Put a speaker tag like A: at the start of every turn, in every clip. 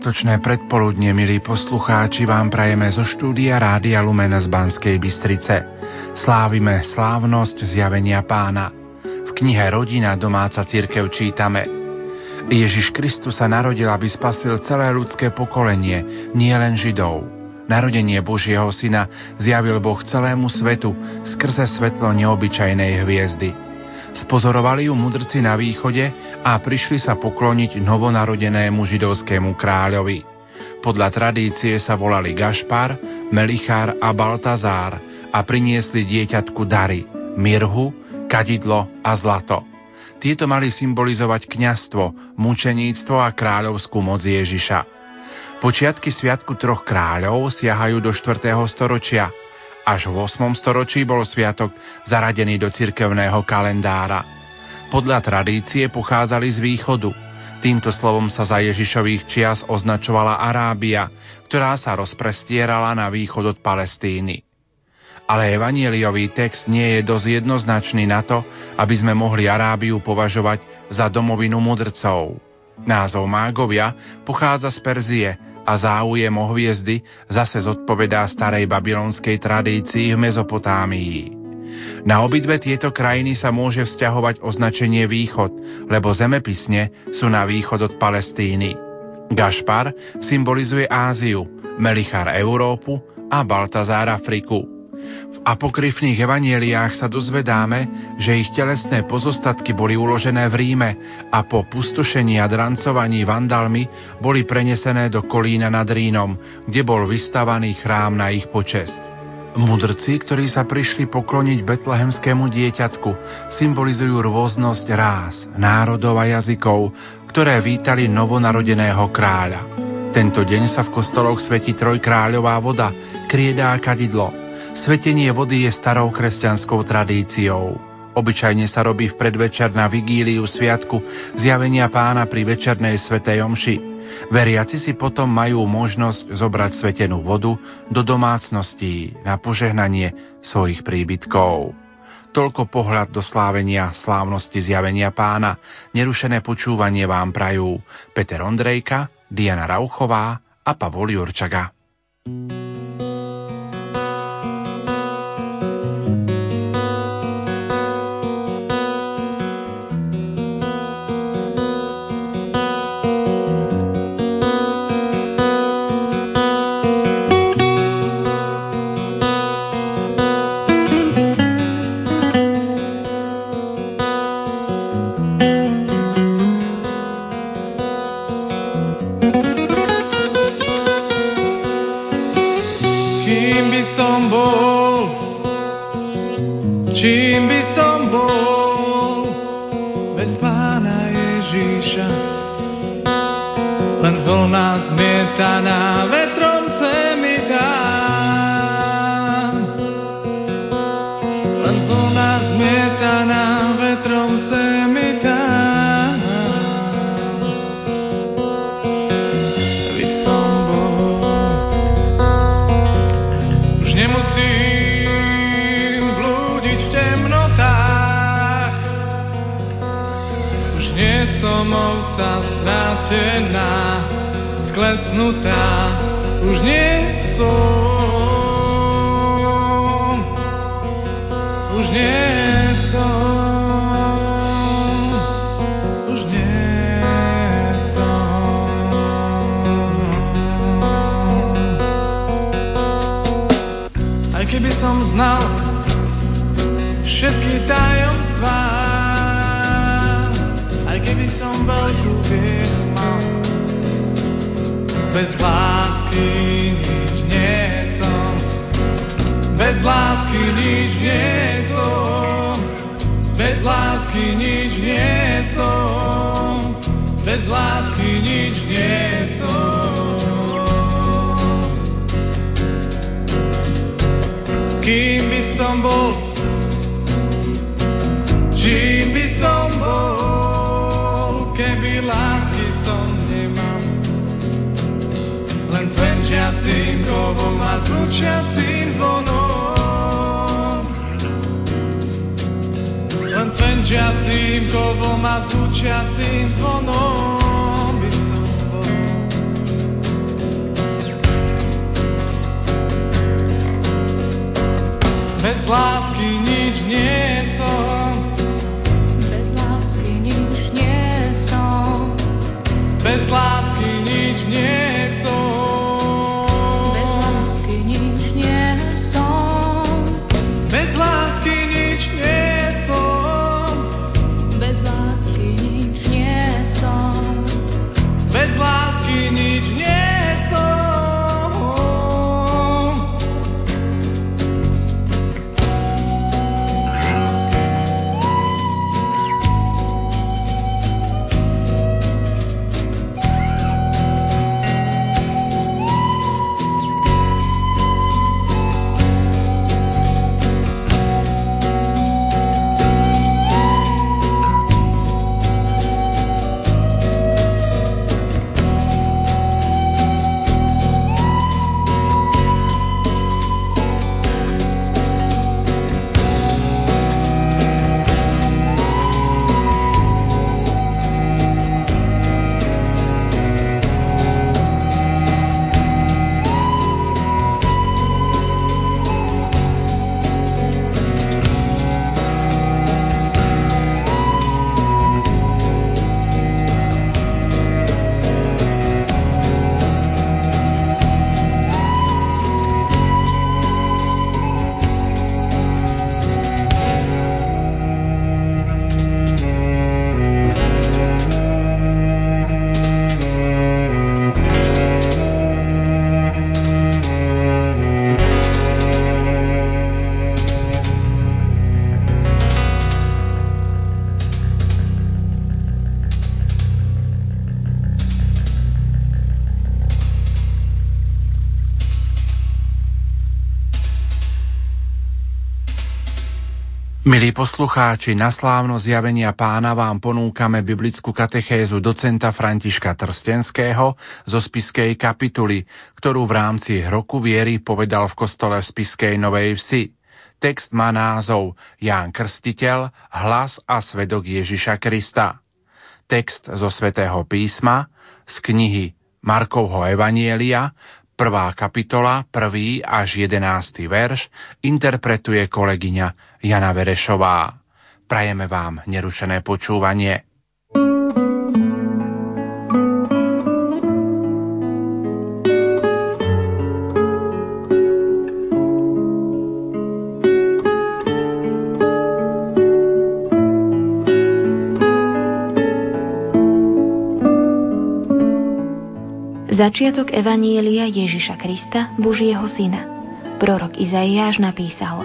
A: Sviatočné predpoludne, milí poslucháči, vám prajeme zo štúdia Rádia Lumena z Banskej Bystrice. Slávime slávnosť zjavenia pána. V knihe Rodina domáca církev čítame Ježiš Kristus sa narodil, aby spasil celé ľudské pokolenie, nie len Židov. Narodenie Božieho syna zjavil Boh celému svetu skrze svetlo neobyčajnej hviezdy. Spozorovali ju mudrci na východe a prišli sa pokloniť novonarodenému židovskému kráľovi. Podľa tradície sa volali Gašpar, Melichár a Baltazár a priniesli dieťatku dary, mirhu, kadidlo a zlato. Tieto mali symbolizovať kňastvo, mučeníctvo a kráľovskú moc Ježiša. Počiatky Sviatku troch kráľov siahajú do 4. storočia – až v 8. storočí bol sviatok zaradený do cirkevného kalendára. Podľa tradície pochádzali z východu. Týmto slovom sa za Ježišových čias označovala Arábia, ktorá sa rozprestierala na východ od Palestíny. Ale evanieliový text nie je dosť jednoznačný na to, aby sme mohli Arábiu považovať za domovinu mudrcov. Názov mágovia pochádza z Perzie a záujem o hviezdy zase zodpovedá starej babylonskej tradícii v Mezopotámii. Na obidve tieto krajiny sa môže vzťahovať označenie východ, lebo zemepisne sú na východ od Palestíny. Gašpar symbolizuje Áziu, Melichar Európu a Baltazár Afriku apokryfných evanieliách sa dozvedáme, že ich telesné pozostatky boli uložené v Ríme a po pustošení a drancovaní vandalmi boli prenesené do Kolína nad Rínom, kde bol vystavaný chrám na ich počest. Mudrci, ktorí sa prišli pokloniť betlehemskému dieťatku, symbolizujú rôznosť rás, národov a jazykov, ktoré vítali novonarodeného kráľa. Tento deň sa v kostoloch svetí trojkráľová voda, krieda a kadidlo – Svetenie vody je starou kresťanskou tradíciou. Obyčajne sa robí v predvečer na vigíliu sviatku zjavenia pána pri večernej svetej omši. Veriaci si potom majú možnosť zobrať svetenú vodu do domácností na požehnanie svojich príbytkov. Toľko pohľad do slávenia slávnosti zjavenia pána. Nerušené počúvanie vám prajú Peter Ondrejka, Diana Rauchová a Pavol Jurčaga. kým by
B: som bol, čím by som bol, keby lásky
C: som nemal. Len svenčiacím kovom a zvučiacím zvonom. Len svenčiacím kovom a zvučiacím zvonom. lásky
B: nič nie.
A: Milí poslucháči, na slávno zjavenia pána vám ponúkame biblickú katechézu docenta Františka Trstenského zo Spiskej kapituly, ktorú v rámci roku viery povedal v kostole v Spiskej Novej Vsi. Text má názov Ján Krstiteľ, hlas a svedok Ježiša Krista. Text zo svätého písma z knihy Markovho Evanielia, Prvá kapitola, prvý až jedenácty verš interpretuje kolegyňa Jana Verešová. Prajeme vám nerušené počúvanie.
B: Začiatok Evanielia Ježiša Krista, Božieho Syna. Prorok Izaiáš napísal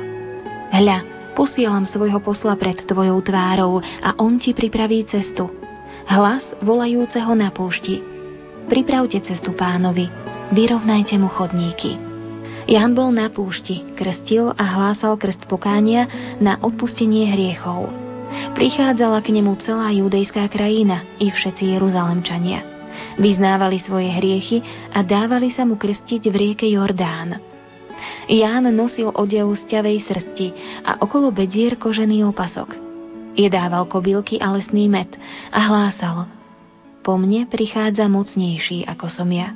B: Hľa, posielam svojho posla pred tvojou tvárou a on ti pripraví cestu. Hlas volajúceho na púšti. Pripravte cestu pánovi, vyrovnajte mu chodníky. Jan bol na púšti, krstil a hlásal krst pokánia na odpustenie hriechov. Prichádzala k nemu celá judejská krajina i všetci Jeruzalemčania. Vyznávali svoje hriechy a dávali sa mu krstiť v rieke Jordán. Ján nosil odev z ťavej srsti a okolo bedier kožený opasok. Jedával kobylky a lesný med a hlásal Po mne prichádza mocnejší ako som ja.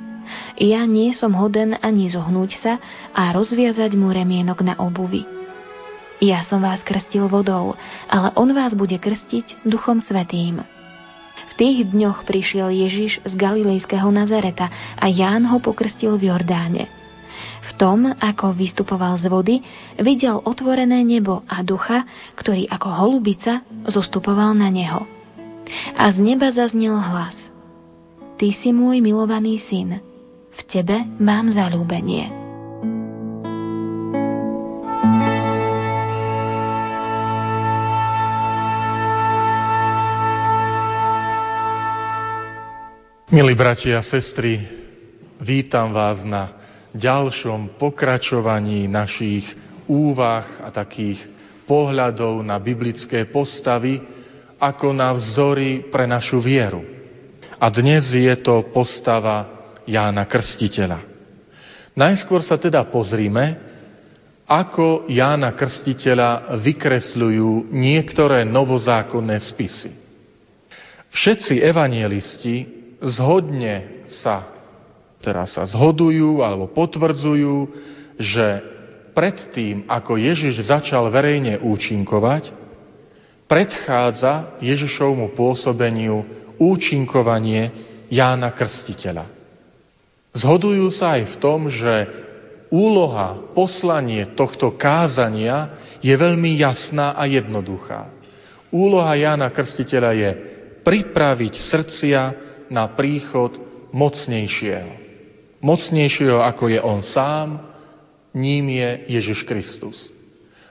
B: Ja nie som hoden ani zohnúť sa a rozviazať mu remienok na obuvi. Ja som vás krstil vodou, ale on vás bude krstiť duchom svetým tých dňoch prišiel Ježiš z galilejského Nazareta a Ján ho pokrstil v Jordáne. V tom, ako vystupoval z vody, videl otvorené nebo a ducha, ktorý ako holubica zostupoval na neho. A z neba zaznel hlas. Ty si môj milovaný syn, v tebe mám zalúbenie.
D: Milí bratia a sestry, vítam vás na ďalšom pokračovaní našich úvah a takých pohľadov na biblické postavy ako na vzory pre našu vieru. A dnes je to postava Jána Krstiteľa. Najskôr sa teda pozrime, ako Jána Krstiteľa vykresľujú niektoré novozákonné spisy. Všetci evanielisti zhodne sa, teraz sa zhodujú alebo potvrdzujú, že predtým, ako Ježiš začal verejne účinkovať, predchádza Ježišovmu pôsobeniu účinkovanie Jána Krstiteľa. Zhodujú sa aj v tom, že úloha, poslanie tohto kázania je veľmi jasná a jednoduchá. Úloha Jána Krstiteľa je pripraviť srdcia na príchod mocnejšieho. Mocnejšieho, ako je on sám, ním je Ježiš Kristus.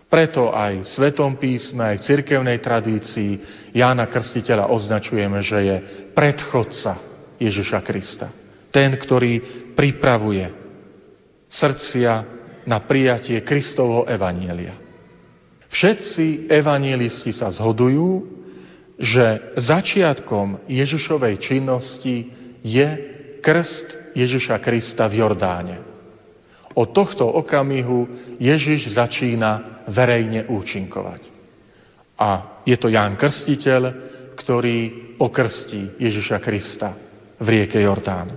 D: Preto aj v Svetom písme, aj v cirkevnej tradícii Jána Krstiteľa označujeme, že je predchodca Ježiša Krista. Ten, ktorý pripravuje srdcia na prijatie Kristovho evanielia. Všetci evanielisti sa zhodujú, že začiatkom Ježišovej činnosti je krst Ježiša Krista v Jordáne. Od tohto okamihu Ježiš začína verejne účinkovať. A je to Ján Krstiteľ, ktorý pokrstí Ježiša Krista v rieke Jordán.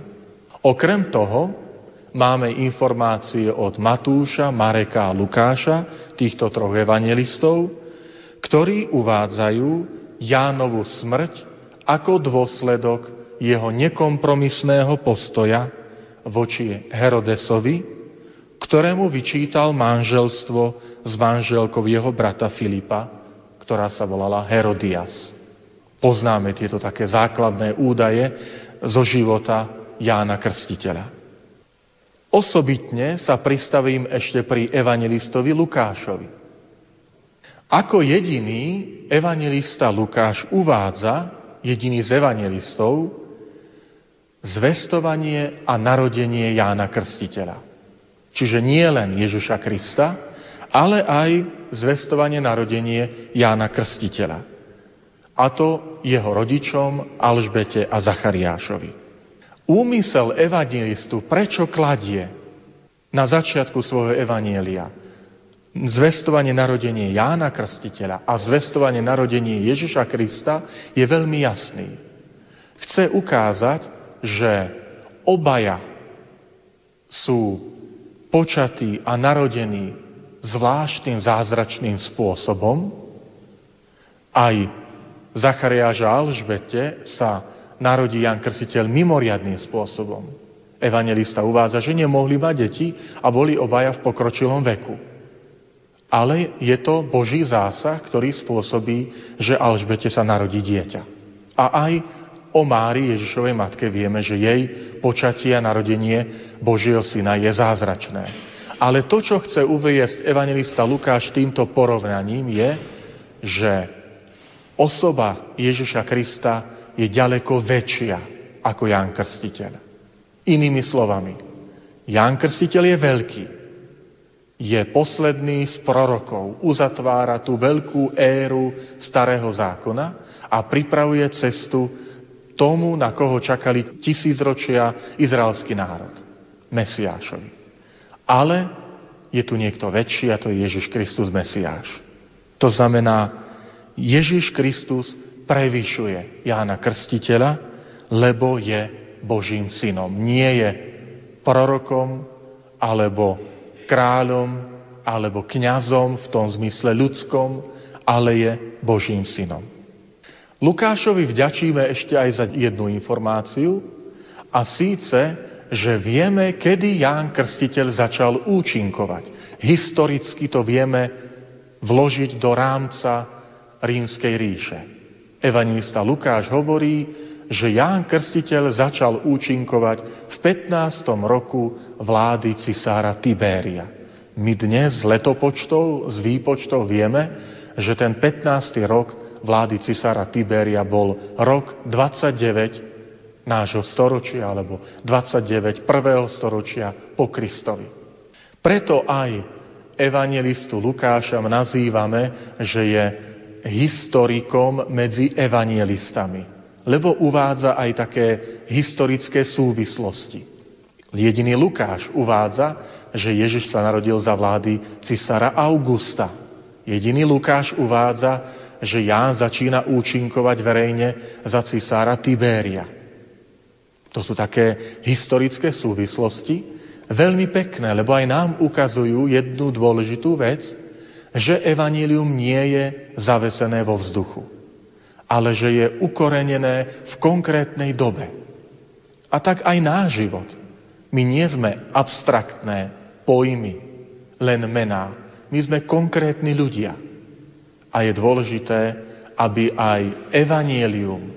D: Okrem toho máme informácie od Matúša, Mareka a Lukáša, týchto troch evangelistov, ktorí uvádzajú, Jánovu smrť ako dôsledok jeho nekompromisného postoja voči Herodesovi, ktorému vyčítal manželstvo s manželkou jeho brata Filipa, ktorá sa volala Herodias. Poznáme tieto také základné údaje zo života Jána Krstiteľa. Osobitne sa pristavím ešte pri evangelistovi Lukášovi. Ako jediný evangelista Lukáš uvádza, jediný z evangelistov, zvestovanie a narodenie Jána Krstiteľa. Čiže nie len Ježiša Krista, ale aj zvestovanie narodenie Jána Krstiteľa. A to jeho rodičom Alžbete a Zachariášovi. Úmysel evangelistu prečo kladie na začiatku svojho evanielia zvestovanie narodenie Jána Krstiteľa a zvestovanie narodenie Ježiša Krista je veľmi jasný. Chce ukázať, že obaja sú počatí a narodení zvláštnym zázračným spôsobom. Aj Zachariáš a Alžbete sa narodí Jan Krstiteľ mimoriadným spôsobom. Evangelista uvádza, že nemohli mať deti a boli obaja v pokročilom veku ale je to Boží zásah, ktorý spôsobí, že Alžbete sa narodí dieťa. A aj o Mári Ježišovej matke vieme, že jej počatie a narodenie Božieho syna je zázračné. Ale to, čo chce uviesť evangelista Lukáš týmto porovnaním je, že osoba Ježiša Krista je ďaleko väčšia ako Ján Krstiteľ. Inými slovami, Ján Krstiteľ je veľký, je posledný z prorokov. Uzatvára tú veľkú éru starého zákona a pripravuje cestu tomu, na koho čakali tisícročia izraelský národ. Mesiášovi. Ale je tu niekto väčší a to je Ježiš Kristus Mesiáš. To znamená, Ježiš Kristus prevyšuje Jána Krstiteľa, lebo je Božím synom. Nie je prorokom alebo kráľom alebo kňazom v tom zmysle ľudskom, ale je Božím synom. Lukášovi vďačíme ešte aj za jednu informáciu a síce, že vieme, kedy Ján Krstiteľ začal účinkovať. Historicky to vieme vložiť do rámca rímskej ríše. Evangelista Lukáš hovorí, že Ján Krstiteľ začal účinkovať v 15. roku vlády cisára Tibéria. My dnes z letopočtov, z výpočtov vieme, že ten 15. rok vlády cisára Tiberia bol rok 29 nášho storočia, alebo 29. prvého storočia po Kristovi. Preto aj evangelistu Lukáša nazývame, že je historikom medzi evangelistami, lebo uvádza aj také historické súvislosti. Jediný Lukáš uvádza, že Ježiš sa narodil za vlády cisára Augusta. Jediný Lukáš uvádza, že Ján začína účinkovať verejne za cisára Tibéria. To sú také historické súvislosti, veľmi pekné, lebo aj nám ukazujú jednu dôležitú vec, že evanílium nie je zavesené vo vzduchu, ale že je ukorenené v konkrétnej dobe. A tak aj náš život – my nie sme abstraktné pojmy, len mená. My sme konkrétni ľudia. A je dôležité, aby aj evanielium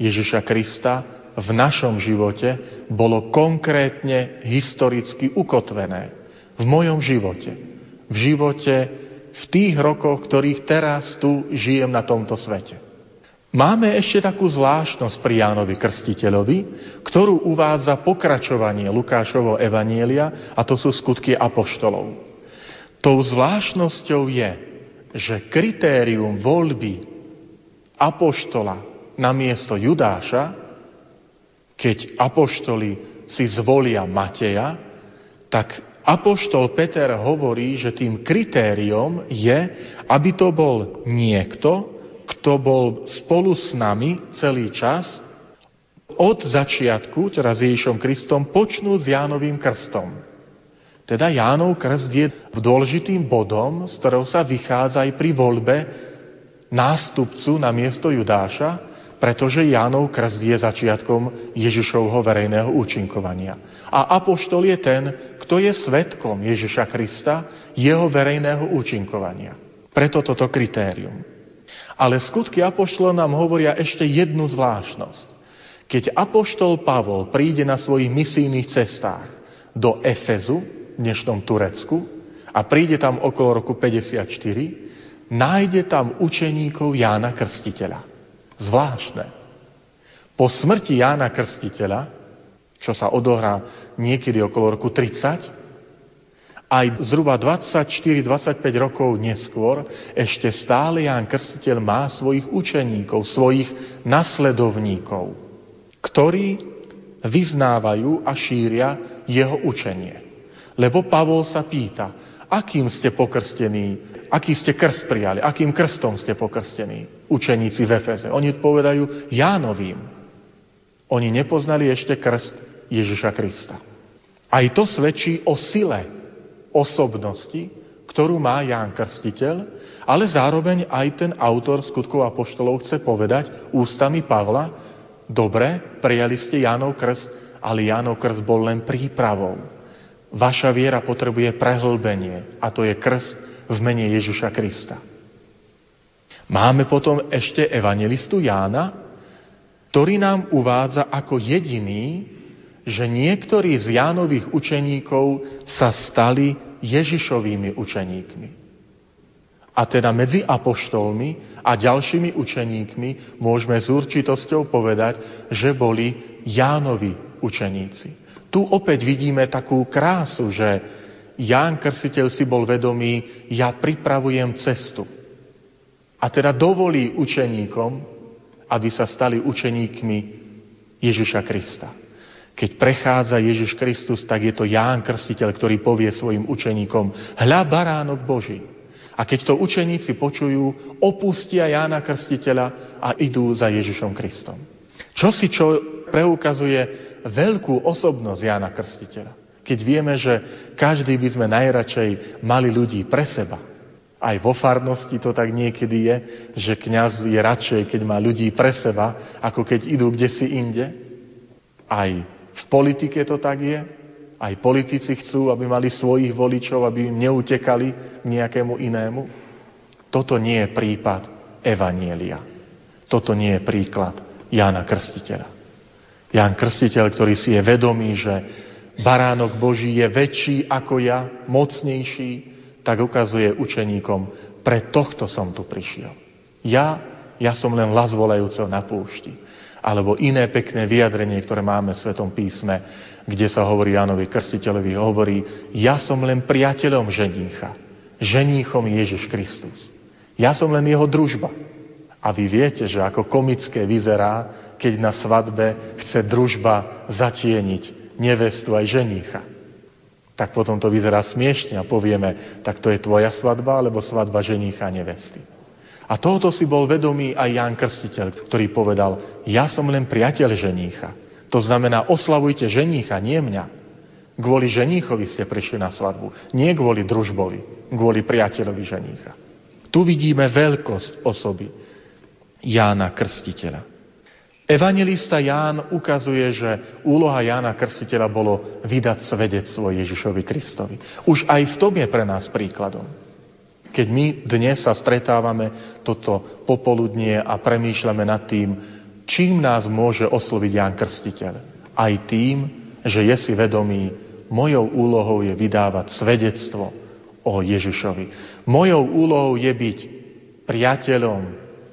D: Ježiša Krista v našom živote bolo konkrétne historicky ukotvené. V mojom živote. V živote v tých rokoch, ktorých teraz tu žijem na tomto svete. Máme ešte takú zvláštnosť pri Jánovi Krstiteľovi, ktorú uvádza pokračovanie Lukášovho evanielia, a to sú skutky apoštolov. Tou zvláštnosťou je, že kritérium voľby apoštola na miesto Judáša, keď apoštoli si zvolia Mateja, tak apoštol Peter hovorí, že tým kritériom je, aby to bol niekto, kto bol spolu s nami celý čas, od začiatku, teda s Ježišom Kristom, počnú s Jánovým krstom. Teda Jánov krst je dôležitým bodom, z ktorého sa vychádza aj pri voľbe nástupcu na miesto Judáša, pretože Jánov krst je začiatkom Ježišovho verejného účinkovania. A apoštol je ten, kto je svetkom Ježiša Krista, jeho verejného účinkovania. Preto toto kritérium. Ale skutky Apoštolov nám hovoria ešte jednu zvláštnosť. Keď Apoštol Pavol príde na svojich misijných cestách do Efezu, v dnešnom Turecku, a príde tam okolo roku 54, nájde tam učeníkov Jána Krstiteľa. Zvláštne. Po smrti Jána Krstiteľa, čo sa odohrá niekedy okolo roku 30, aj zhruba 24-25 rokov neskôr ešte stále Ján Krstiteľ má svojich učeníkov, svojich nasledovníkov, ktorí vyznávajú a šíria jeho učenie. Lebo Pavol sa pýta, akým ste pokrstení, aký ste krst prijali, akým krstom ste pokrstení, učeníci v Efeze. Oni povedajú Jánovým. Oni nepoznali ešte krst Ježiša Krista. Aj to svedčí o sile osobnosti, ktorú má Ján Krstiteľ, ale zároveň aj ten autor skutkov a poštolov chce povedať ústami Pavla, dobre, prijali ste Jánov krst, ale Jánov krst bol len prípravou. Vaša viera potrebuje prehlbenie a to je krst v mene Ježiša Krista. Máme potom ešte evangelistu Jána, ktorý nám uvádza ako jediný, že niektorí z Jánových učeníkov sa stali Ježišovými učeníkmi. A teda medzi apoštolmi a ďalšími učeníkmi môžeme s určitosťou povedať, že boli Jánovi učeníci. Tu opäť vidíme takú krásu, že Ján Krsiteľ si bol vedomý, ja pripravujem cestu. A teda dovolí učeníkom, aby sa stali učeníkmi Ježiša Krista. Keď prechádza Ježiš Kristus, tak je to Ján Krstiteľ, ktorý povie svojim učeníkom, hľa baránok Boží. A keď to učeníci počujú, opustia Jána Krstiteľa a idú za Ježišom Kristom. Čo si čo preukazuje veľkú osobnosť Jána Krstiteľa. Keď vieme, že každý by sme najradšej mali ľudí pre seba. Aj vo farnosti to tak niekedy je, že kňaz je radšej, keď má ľudí pre seba, ako keď idú kde si inde. Aj v politike to tak je. Aj politici chcú, aby mali svojich voličov, aby im neutekali nejakému inému. Toto nie je prípad Evanielia. Toto nie je príklad Jána Krstiteľa. Ján Krstiteľ, ktorý si je vedomý, že baránok Boží je väčší ako ja, mocnejší, tak ukazuje učeníkom, pre tohto som tu prišiel. Ja ja som len las volajúceho na púšti. Alebo iné pekné vyjadrenie, ktoré máme v Svetom písme, kde sa hovorí Jánovi Krstiteľovi, hovorí, ja som len priateľom ženícha. Ženíchom Ježiš Kristus. Ja som len jeho družba. A vy viete, že ako komické vyzerá, keď na svadbe chce družba zatieniť nevestu aj ženícha. Tak potom to vyzerá smiešne a povieme, tak to je tvoja svadba alebo svadba ženícha a nevesty. A tohoto si bol vedomý aj Ján Krstiteľ, ktorý povedal, ja som len priateľ ženícha. To znamená, oslavujte ženícha, nie mňa. Kvôli ženíchovi ste prišli na svadbu, nie kvôli družbovi, kvôli priateľovi ženícha. Tu vidíme veľkosť osoby Jána Krstiteľa. Evangelista Ján ukazuje, že úloha Jána Krstiteľa bolo vydať svedectvo Ježišovi Kristovi. Už aj v tom je pre nás príkladom. Keď my dnes sa stretávame toto popoludnie a premýšľame nad tým, čím nás môže osloviť Ján Krstiteľ. Aj tým, že je si vedomý, mojou úlohou je vydávať svedectvo o Ježišovi. Mojou úlohou je byť priateľom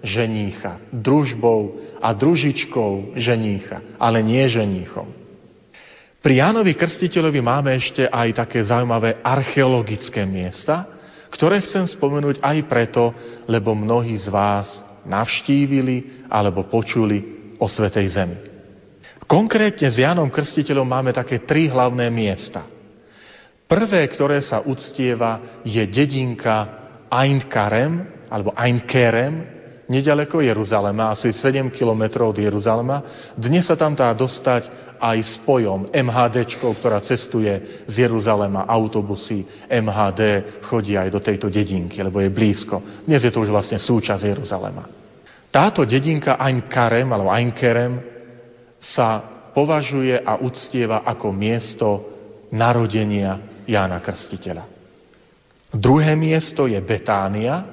D: ženícha, družbou a družičkou ženícha, ale nie ženíchom. Pri Jánovi Krstiteľovi máme ešte aj také zaujímavé archeologické miesta, ktoré chcem spomenúť aj preto, lebo mnohí z vás navštívili alebo počuli o Svetej Zemi. Konkrétne s Jánom Krstiteľom máme také tri hlavné miesta. Prvé, ktoré sa uctieva, je dedinka Ainkarem, alebo Ainkerem, nedaleko Jeruzalema, asi 7 kilometrov od Jeruzalema. Dnes sa tam dá dostať aj spojom MHD, ktorá cestuje z Jeruzalema, autobusy MHD chodia aj do tejto dedinky, lebo je blízko. Dnes je to už vlastne súčasť Jeruzalema. Táto dedinka Ainkarem, alebo Ainkerem, sa považuje a uctieva ako miesto narodenia Jána Krstiteľa. Druhé miesto je Betánia,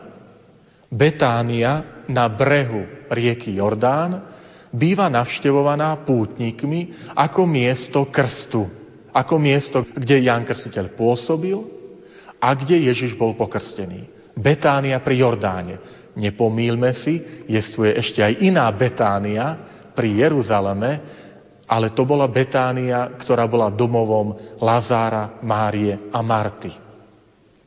D: Betánia na brehu rieky Jordán býva navštevovaná pútnikmi ako miesto krstu, ako miesto, kde Jan Krstiteľ pôsobil a kde Ježiš bol pokrstený. Betánia pri Jordáne. Nepomílme si, jestvuje ešte aj iná Betánia pri Jeruzaleme, ale to bola Betánia, ktorá bola domovom Lazára, Márie a Marty.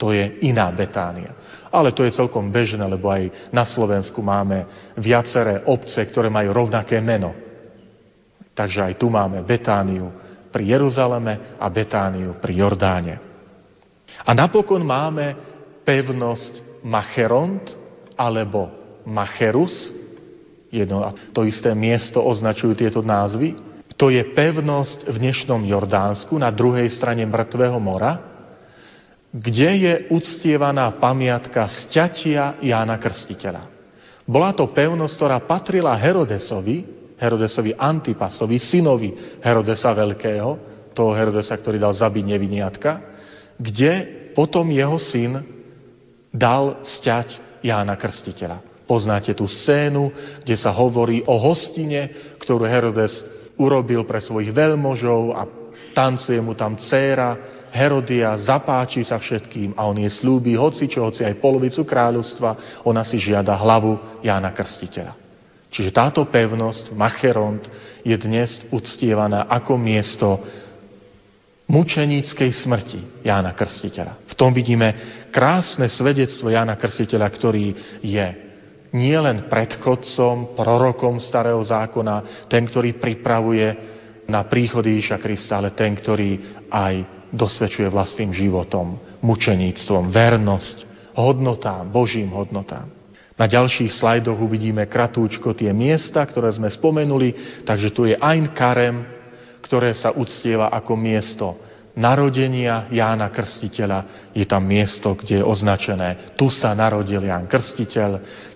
D: To je iná Betánia. Ale to je celkom bežné, lebo aj na Slovensku máme viaceré obce, ktoré majú rovnaké meno. Takže aj tu máme Betániu pri Jeruzaleme a Betániu pri Jordáne. A napokon máme pevnosť Macheront alebo Macherus, jedno a to isté miesto označujú tieto názvy. To je pevnosť v dnešnom Jordánsku na druhej strane Mŕtvého mora, kde je uctievaná pamiatka sťatia Jána Krstiteľa. Bola to pevnosť, ktorá patrila Herodesovi, Herodesovi Antipasovi, synovi Herodesa Veľkého, toho Herodesa, ktorý dal zabiť neviniatka, kde potom jeho syn dal sťať Jána Krstiteľa. Poznáte tú scénu, kde sa hovorí o hostine, ktorú Herodes urobil pre svojich veľmožov a tancuje mu tam dcéra, Herodia zapáči sa všetkým a on je slúbi hoci čo, hoci aj polovicu kráľovstva, ona si žiada hlavu Jána Krstiteľa. Čiže táto pevnosť, Macheront, je dnes uctievaná ako miesto mučeníckej smrti Jána Krstiteľa. V tom vidíme krásne svedectvo Jána Krstiteľa, ktorý je nielen predchodcom, prorokom starého zákona, ten, ktorý pripravuje na príchod Ježiša Krista, ale ten, ktorý aj dosvedčuje vlastným životom, mučeníctvom, vernosť, hodnotám, Božím hodnotám. Na ďalších slajdoch uvidíme kratúčko tie miesta, ktoré sme spomenuli, takže tu je Ein Karem, ktoré sa uctieva ako miesto narodenia Jána Krstiteľa. Je tam miesto, kde je označené, tu sa narodil Ján Krstiteľ,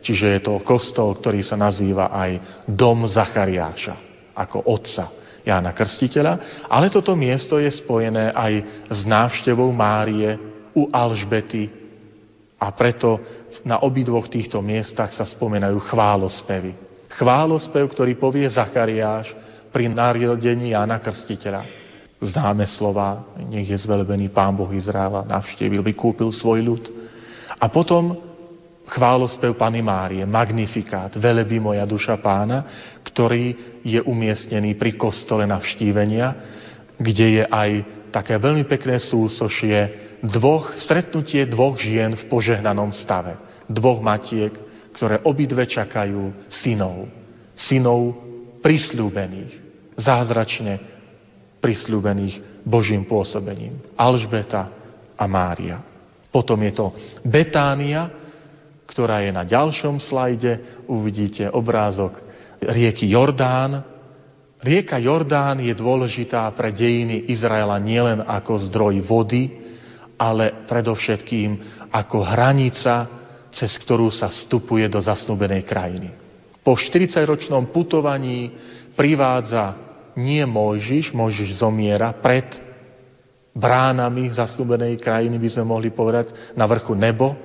D: čiže je to kostol, ktorý sa nazýva aj Dom Zachariáša, ako otca Jána Krstiteľa, ale toto miesto je spojené aj s návštevou Márie u Alžbety a preto na obidvoch týchto miestach sa spomenajú chválospevy. Chválospev, ktorý povie Zachariáš pri narodení Jána Krstiteľa. Známe slova, nech je zvelebený Pán Boh Izraela, navštívil, vykúpil svoj ľud. A potom chválospev Pany Márie, magnifikát, velebí moja duša pána, ktorý je umiestnený pri kostole navštívenia, kde je aj také veľmi pekné súsošie dvoch, stretnutie dvoch žien v požehnanom stave. Dvoch matiek, ktoré obidve čakajú synov. Synov prisľúbených, zázračne prisľúbených Božím pôsobením. Alžbeta a Mária. Potom je to Betánia, ktorá je na ďalšom slajde. Uvidíte obrázok rieky Jordán. Rieka Jordán je dôležitá pre dejiny Izraela nielen ako zdroj vody, ale predovšetkým ako hranica, cez ktorú sa vstupuje do zasnúbenej krajiny. Po 40-ročnom putovaní privádza nie Mojžiš, Mojžiš zomiera pred bránami zasnúbenej krajiny, by sme mohli povedať, na vrchu nebo,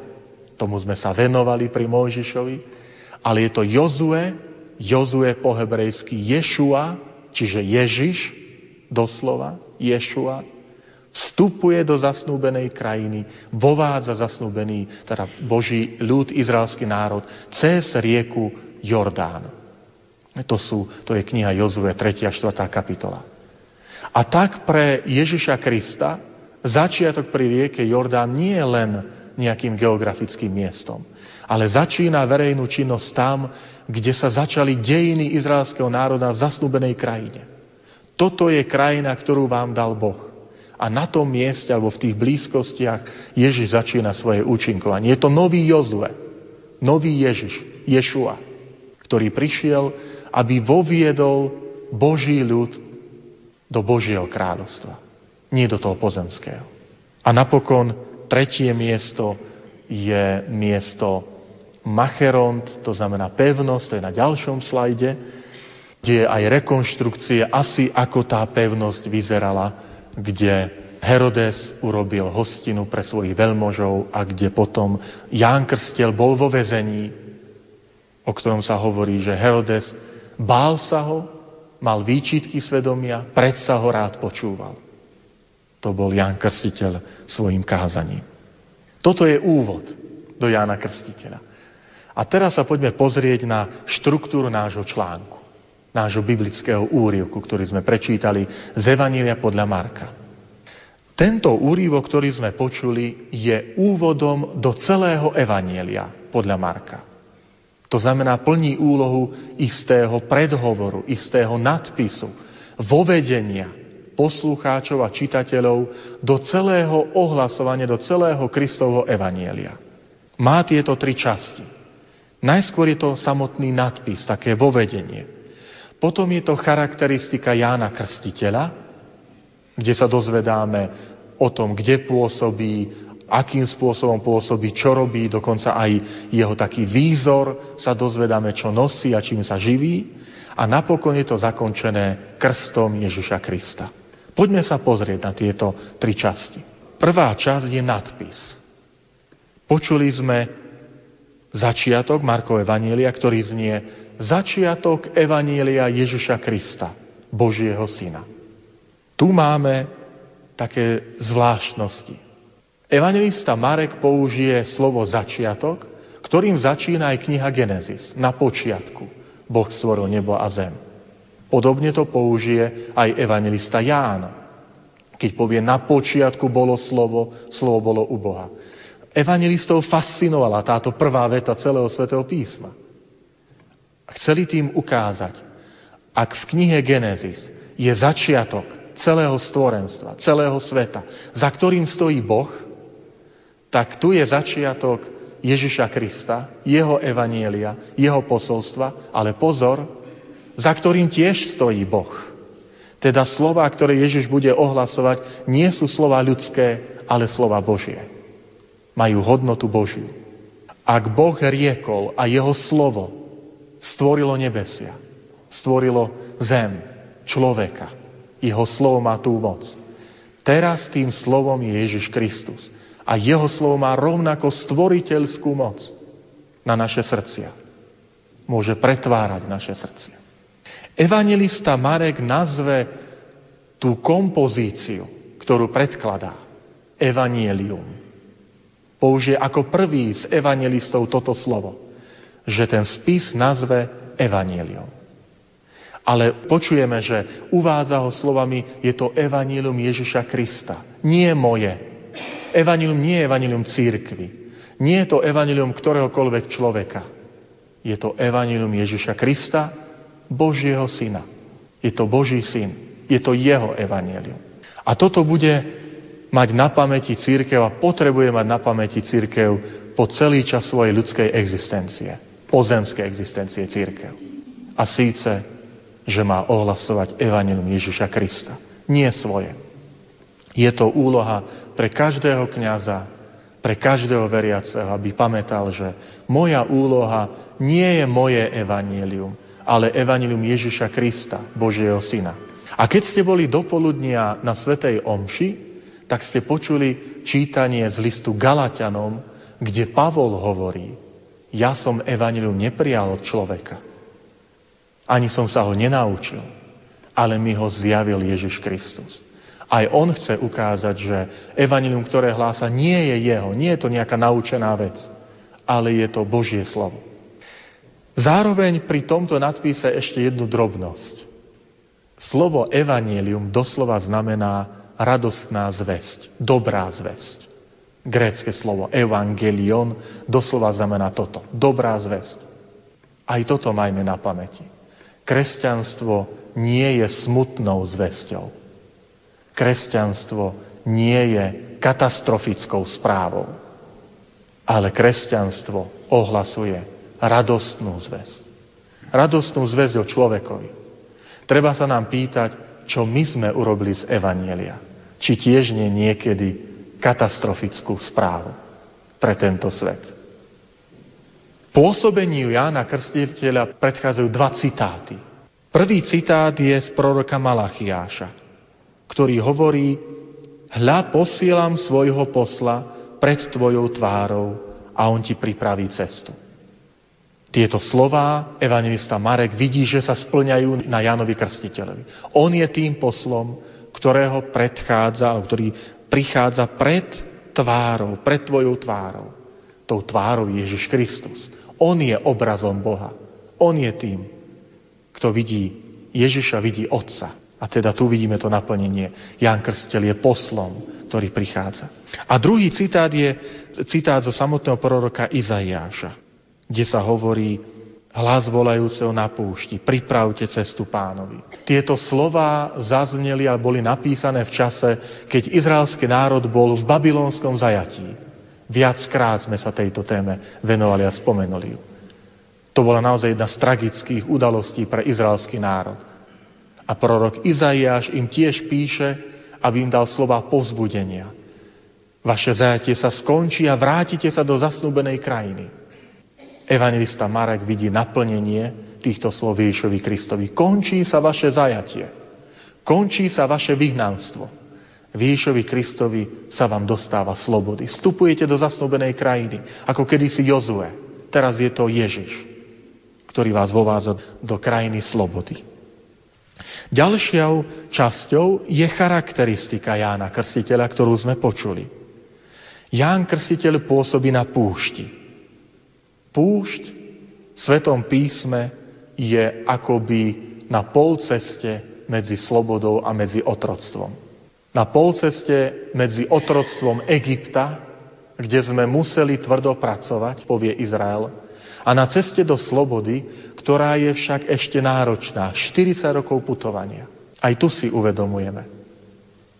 D: tomu sme sa venovali pri Mojžišovi, ale je to Jozue, Jozue po hebrejsky Ješua, čiže Ježiš, doslova, Ješua, vstupuje do zasnúbenej krajiny, vovádza zasnúbený, teda Boží ľud, izraelský národ, cez rieku Jordán. To, sú, to je kniha Jozue, 3. a 4. kapitola. A tak pre Ježiša Krista začiatok pri rieke Jordán nie je len nejakým geografickým miestom, ale začína verejnú činnosť tam, kde sa začali dejiny izraelského národa v zasnúbenej krajine. Toto je krajina, ktorú vám dal Boh. A na tom mieste, alebo v tých blízkostiach, Ježiš začína svoje účinkovanie. Je to nový Jozue, nový Ježiš, Ješua, ktorý prišiel, aby voviedol Boží ľud do Božieho kráľovstva. Nie do toho pozemského. A napokon tretie miesto je miesto Macheront, to znamená pevnosť, to je na ďalšom slajde, kde je aj rekonštrukcie asi ako tá pevnosť vyzerala kde Herodes urobil hostinu pre svojich veľmožov a kde potom Ján Krstel bol vo vezení, o ktorom sa hovorí, že Herodes bál sa ho, mal výčitky svedomia, predsa ho rád počúval. To bol Ján Krstiteľ svojim kázaním. Toto je úvod do Jána Krstiteľa. A teraz sa poďme pozrieť na štruktúru nášho článku nášho biblického úrivku, ktorý sme prečítali z Evanília podľa Marka. Tento úrivok, ktorý sme počuli, je úvodom do celého Evanielia podľa Marka. To znamená, plní úlohu istého predhovoru, istého nadpisu, vovedenia poslucháčov a čitateľov do celého ohlasovania, do celého Kristovho Evanielia. Má tieto tri časti. Najskôr je to samotný nadpis, také vovedenie. Potom je to charakteristika Jána Krstiteľa, kde sa dozvedáme o tom, kde pôsobí, akým spôsobom pôsobí, čo robí, dokonca aj jeho taký výzor sa dozvedáme, čo nosí a čím sa živí. A napokon je to zakončené krstom Ježiša Krista. Poďme sa pozrieť na tieto tri časti. Prvá časť je nadpis. Počuli sme začiatok Markov Evanielia, ktorý znie začiatok Evanília Ježiša Krista, Božieho Syna. Tu máme také zvláštnosti. Evangelista Marek použije slovo začiatok, ktorým začína aj kniha Genesis. Na počiatku Boh stvoril nebo a zem. Podobne to použije aj evangelista Ján, keď povie na počiatku bolo slovo, slovo bolo u Boha. Evangelistov fascinovala táto prvá veta celého svätého písma. Chceli tým ukázať, ak v knihe Genesis je začiatok celého stvorenstva, celého sveta, za ktorým stojí Boh, tak tu je začiatok Ježiša Krista, jeho evanielia, jeho posolstva, ale pozor, za ktorým tiež stojí Boh. Teda slova, ktoré Ježiš bude ohlasovať, nie sú slova ľudské, ale slova Božie. Majú hodnotu Božiu. Ak Boh riekol a jeho slovo stvorilo nebesia, stvorilo zem, človeka. Jeho slovo má tú moc. Teraz tým slovom je Ježiš Kristus. A jeho slovo má rovnako stvoriteľskú moc na naše srdcia. Môže pretvárať naše srdcia. Evangelista Marek nazve tú kompozíciu, ktorú predkladá, evanielium. Použije ako prvý z evangelistov toto slovo, že ten spis nazve evaneliom. Ale počujeme, že uvádza ho slovami, je to evanilium Ježiša Krista. Nie moje. Evanilium nie je evanilium církvy. Nie je to evanilium ktoréhokoľvek človeka. Je to evanilium Ježiša Krista, Božieho syna. Je to Boží syn. Je to jeho evanilium. A toto bude mať na pamäti církev a potrebuje mať na pamäti církev po celý čas svojej ľudskej existencie, pozemskej existencie církev. A síce, že má ohlasovať evanilium Ježiša Krista. Nie svoje. Je to úloha pre každého kňaza, pre každého veriaceho, aby pamätal, že moja úloha nie je moje evanílium, ale evanílium Ježiša Krista, Božieho Syna. A keď ste boli do poludnia na Svetej Omši, tak ste počuli čítanie z listu Galatianom, kde Pavol hovorí, ja som evanilium neprijal od človeka. Ani som sa ho nenaučil, ale mi ho zjavil Ježiš Kristus. Aj on chce ukázať, že evanilium, ktoré hlása, nie je jeho, nie je to nejaká naučená vec, ale je to Božie slovo. Zároveň pri tomto nadpíse ešte jednu drobnosť. Slovo evanílium doslova znamená radostná zväzť, dobrá zväzť. Grécke slovo evangelion doslova znamená toto, dobrá zväzť. Aj toto majme na pamäti. Kresťanstvo nie je smutnou zväzťou. Kresťanstvo nie je katastrofickou správou. Ale kresťanstvo ohlasuje radostnú zväzť. Radostnú zväzť o človekovi Treba sa nám pýtať, čo my sme urobili z Evanielia. Či tiež nie niekedy katastrofickú správu pre tento svet. Pôsobeniu Jána Krstiteľa predchádzajú dva citáty. Prvý citát je z proroka Malachiáša, ktorý hovorí Hľa posielam svojho posla pred tvojou tvárou a on ti pripraví cestu. Tieto slová evangelista Marek vidí, že sa splňajú na Jánovi Krstiteľovi. On je tým poslom, ktorého predchádza, alebo ktorý prichádza pred tvárou, pred tvojou tvárou. Tou tvárou Ježiš Kristus. On je obrazom Boha. On je tým, kto vidí Ježiša, vidí Otca. A teda tu vidíme to naplnenie. Ján Krstiteľ je poslom, ktorý prichádza. A druhý citát je citát zo samotného proroka Izaiáša kde sa hovorí hlas volajúceho na púšti, pripravte cestu pánovi. Tieto slova zazneli a boli napísané v čase, keď izraelský národ bol v babylonskom zajatí. Viackrát sme sa tejto téme venovali a spomenuli ju. To bola naozaj jedna z tragických udalostí pre izraelský národ. A prorok Izaiáš im tiež píše, aby im dal slova povzbudenia. Vaše zajatie sa skončí a vrátite sa do zasnúbenej krajiny. Evangelista Marek vidí naplnenie týchto slov Ježišovi Kristovi. Končí sa vaše zajatie. Končí sa vaše vyhnanstvo. V Ježišovi Kristovi sa vám dostáva slobody. Vstupujete do zasnúbenej krajiny, ako kedysi Jozue. Teraz je to Ježiš, ktorý vás vovádza do krajiny slobody. Ďalšou časťou je charakteristika Jána Krstiteľa, ktorú sme počuli. Ján Krstiteľ pôsobí na púšti. Púšť v Svetom písme je akoby na polceste medzi slobodou a medzi otroctvom. Na polceste medzi otroctvom Egypta, kde sme museli tvrdo pracovať, povie Izrael, a na ceste do slobody, ktorá je však ešte náročná, 40 rokov putovania. Aj tu si uvedomujeme,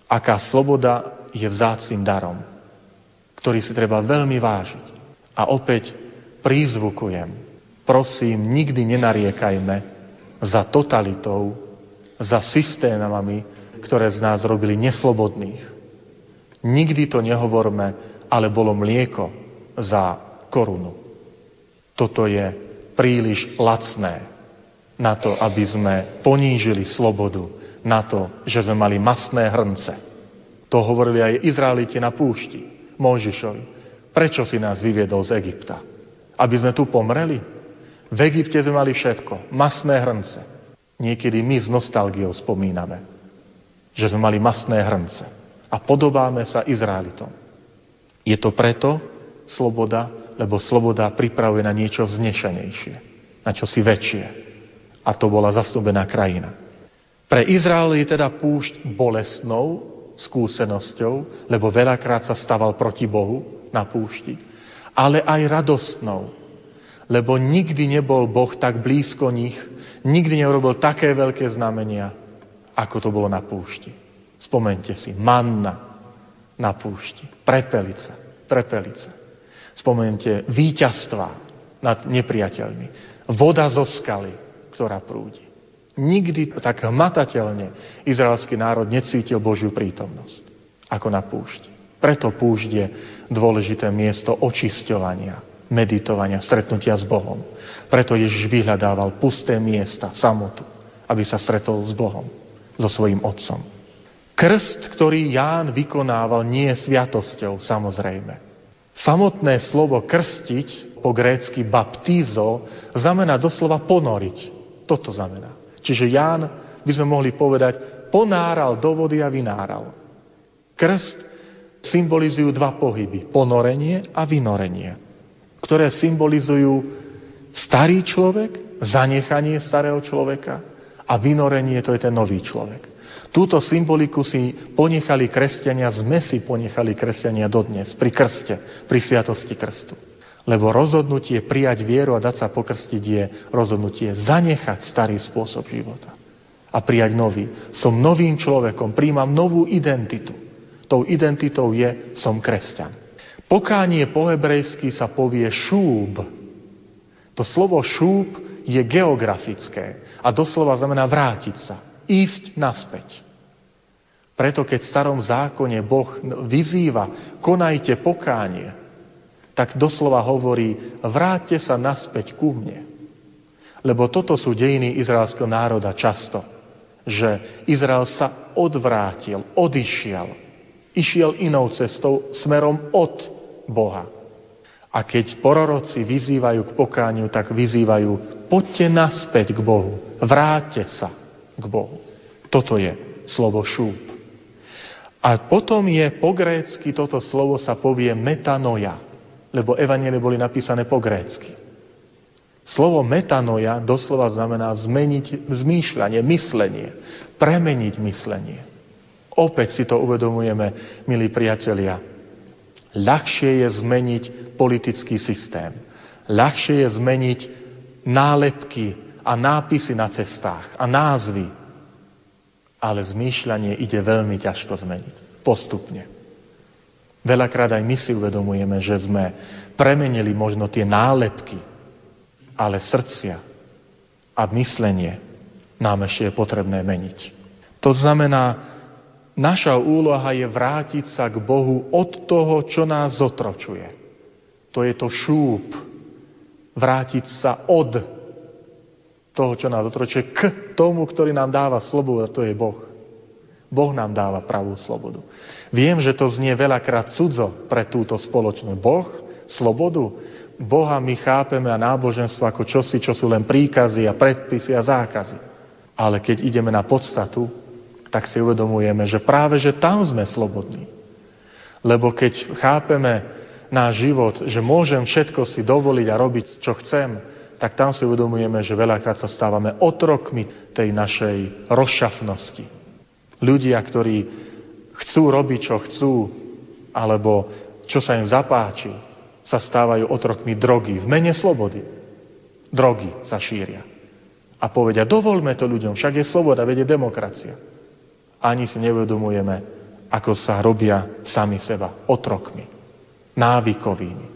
D: aká sloboda je vzácným darom, ktorý si treba veľmi vážiť. A opäť prízvukujem. Prosím, nikdy nenariekajme za totalitou, za systémami, ktoré z nás robili neslobodných. Nikdy to nehovorme, ale bolo mlieko za korunu. Toto je príliš lacné na to, aby sme ponížili slobodu, na to, že sme mali masné hrnce. To hovorili aj Izraeliti na púšti, Mojžišovi. Prečo si nás vyviedol z Egypta? Aby sme tu pomreli? V Egypte sme mali všetko. Masné hrnce. Niekedy my s nostalgiou spomíname, že sme mali masné hrnce. A podobáme sa Izraelitom. Je to preto, sloboda, lebo sloboda pripravuje na niečo vznešenejšie, na čo si väčšie. A to bola zastúbená krajina. Pre Izrael je teda púšť bolestnou skúsenosťou, lebo veľakrát sa staval proti Bohu na púšti, ale aj radostnou, lebo nikdy nebol Boh tak blízko nich, nikdy neurobil také veľké znamenia, ako to bolo na púšti. Spomente si, manna na púšti, prepelica, prepelica. Spomente víťazstva nad nepriateľmi. Voda zo skaly, ktorá prúdi. Nikdy tak hmatateľne izraelský národ necítil Božiu prítomnosť ako na púšti. Preto púšť je dôležité miesto očisťovania, meditovania, stretnutia s Bohom. Preto Ježiš vyhľadával pusté miesta, samotu, aby sa stretol s Bohom, so svojím Otcom. Krst, ktorý Ján vykonával, nie je sviatosťou, samozrejme. Samotné slovo krstiť, po grécky baptizo, znamená doslova ponoriť. Toto znamená. Čiže Ján, by sme mohli povedať, ponáral do vody a vynáral. Krst symbolizujú dva pohyby. Ponorenie a vynorenie. Ktoré symbolizujú starý človek, zanechanie starého človeka a vynorenie to je ten nový človek. Túto symboliku si ponechali kresťania, sme si ponechali kresťania dodnes, pri krste, pri sviatosti krstu. Lebo rozhodnutie prijať vieru a dať sa pokrstiť je rozhodnutie zanechať starý spôsob života a prijať nový. Som novým človekom, príjmam novú identitu. Tou identitou je, som kresťan. Pokánie po hebrejsky sa povie šúb. To slovo šúb je geografické a doslova znamená vrátiť sa ísť naspäť. Preto keď v starom zákone Boh vyzýva, konajte pokánie, tak doslova hovorí, vráťte sa naspäť ku mne. Lebo toto sú dejiny izraelského národa často, že Izrael sa odvrátil, odišiel, išiel inou cestou smerom od Boha. A keď pororoci vyzývajú k pokániu, tak vyzývajú, poďte naspäť k Bohu, vráťte sa k Bohu. Toto je slovo šúp. A potom je po grécky toto slovo sa povie metanoja, lebo evanielie boli napísané po grécky. Slovo metanoja doslova znamená zmeniť zmýšľanie, myslenie, premeniť myslenie. Opäť si to uvedomujeme, milí priatelia. Ľahšie je zmeniť politický systém. Ľahšie je zmeniť nálepky a nápisy na cestách a názvy. Ale zmýšľanie ide veľmi ťažko zmeniť. Postupne. Veľakrát aj my si uvedomujeme, že sme premenili možno tie nálepky, ale srdcia a myslenie nám ešte je potrebné meniť. To znamená, naša úloha je vrátiť sa k Bohu od toho, čo nás zotročuje. To je to šúp. Vrátiť sa od toho, čo nás otročuje, k tomu, ktorý nám dáva slobodu, a to je Boh. Boh nám dáva pravú slobodu. Viem, že to znie veľakrát cudzo pre túto spoločnosť. Boh, slobodu, Boha my chápeme a náboženstvo ako čosi, čo sú len príkazy a predpisy a zákazy. Ale keď ideme na podstatu, tak si uvedomujeme, že práve, že tam sme slobodní. Lebo keď chápeme náš život, že môžem všetko si dovoliť a robiť, čo chcem, tak tam si uvedomujeme, že veľakrát sa stávame otrokmi tej našej rozšafnosti. Ľudia, ktorí chcú robiť, čo chcú, alebo čo sa im zapáči, sa stávajú otrokmi drogy v mene slobody. Drogy sa šíria. A povedia, dovolme to ľuďom, však je sloboda, vedie demokracia. Ani si neuvedomujeme, ako sa robia sami seba otrokmi, návykovými.